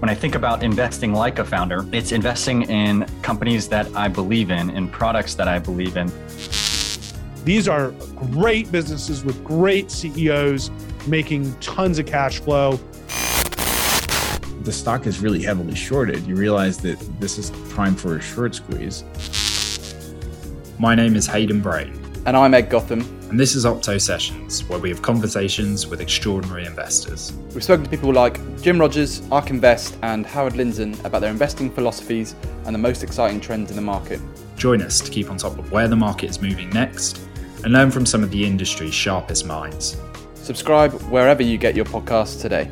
When I think about investing like a founder, it's investing in companies that I believe in, in products that I believe in. These are great businesses with great CEOs making tons of cash flow. The stock is really heavily shorted. You realize that this is prime for a short squeeze. My name is Hayden Brain. And I'm Ed Gotham. And this is Opto Sessions, where we have conversations with extraordinary investors. We've spoken to people like Jim Rogers, ARK Invest, and Howard Lindzen about their investing philosophies and the most exciting trends in the market. Join us to keep on top of where the market is moving next and learn from some of the industry's sharpest minds. Subscribe wherever you get your podcasts today.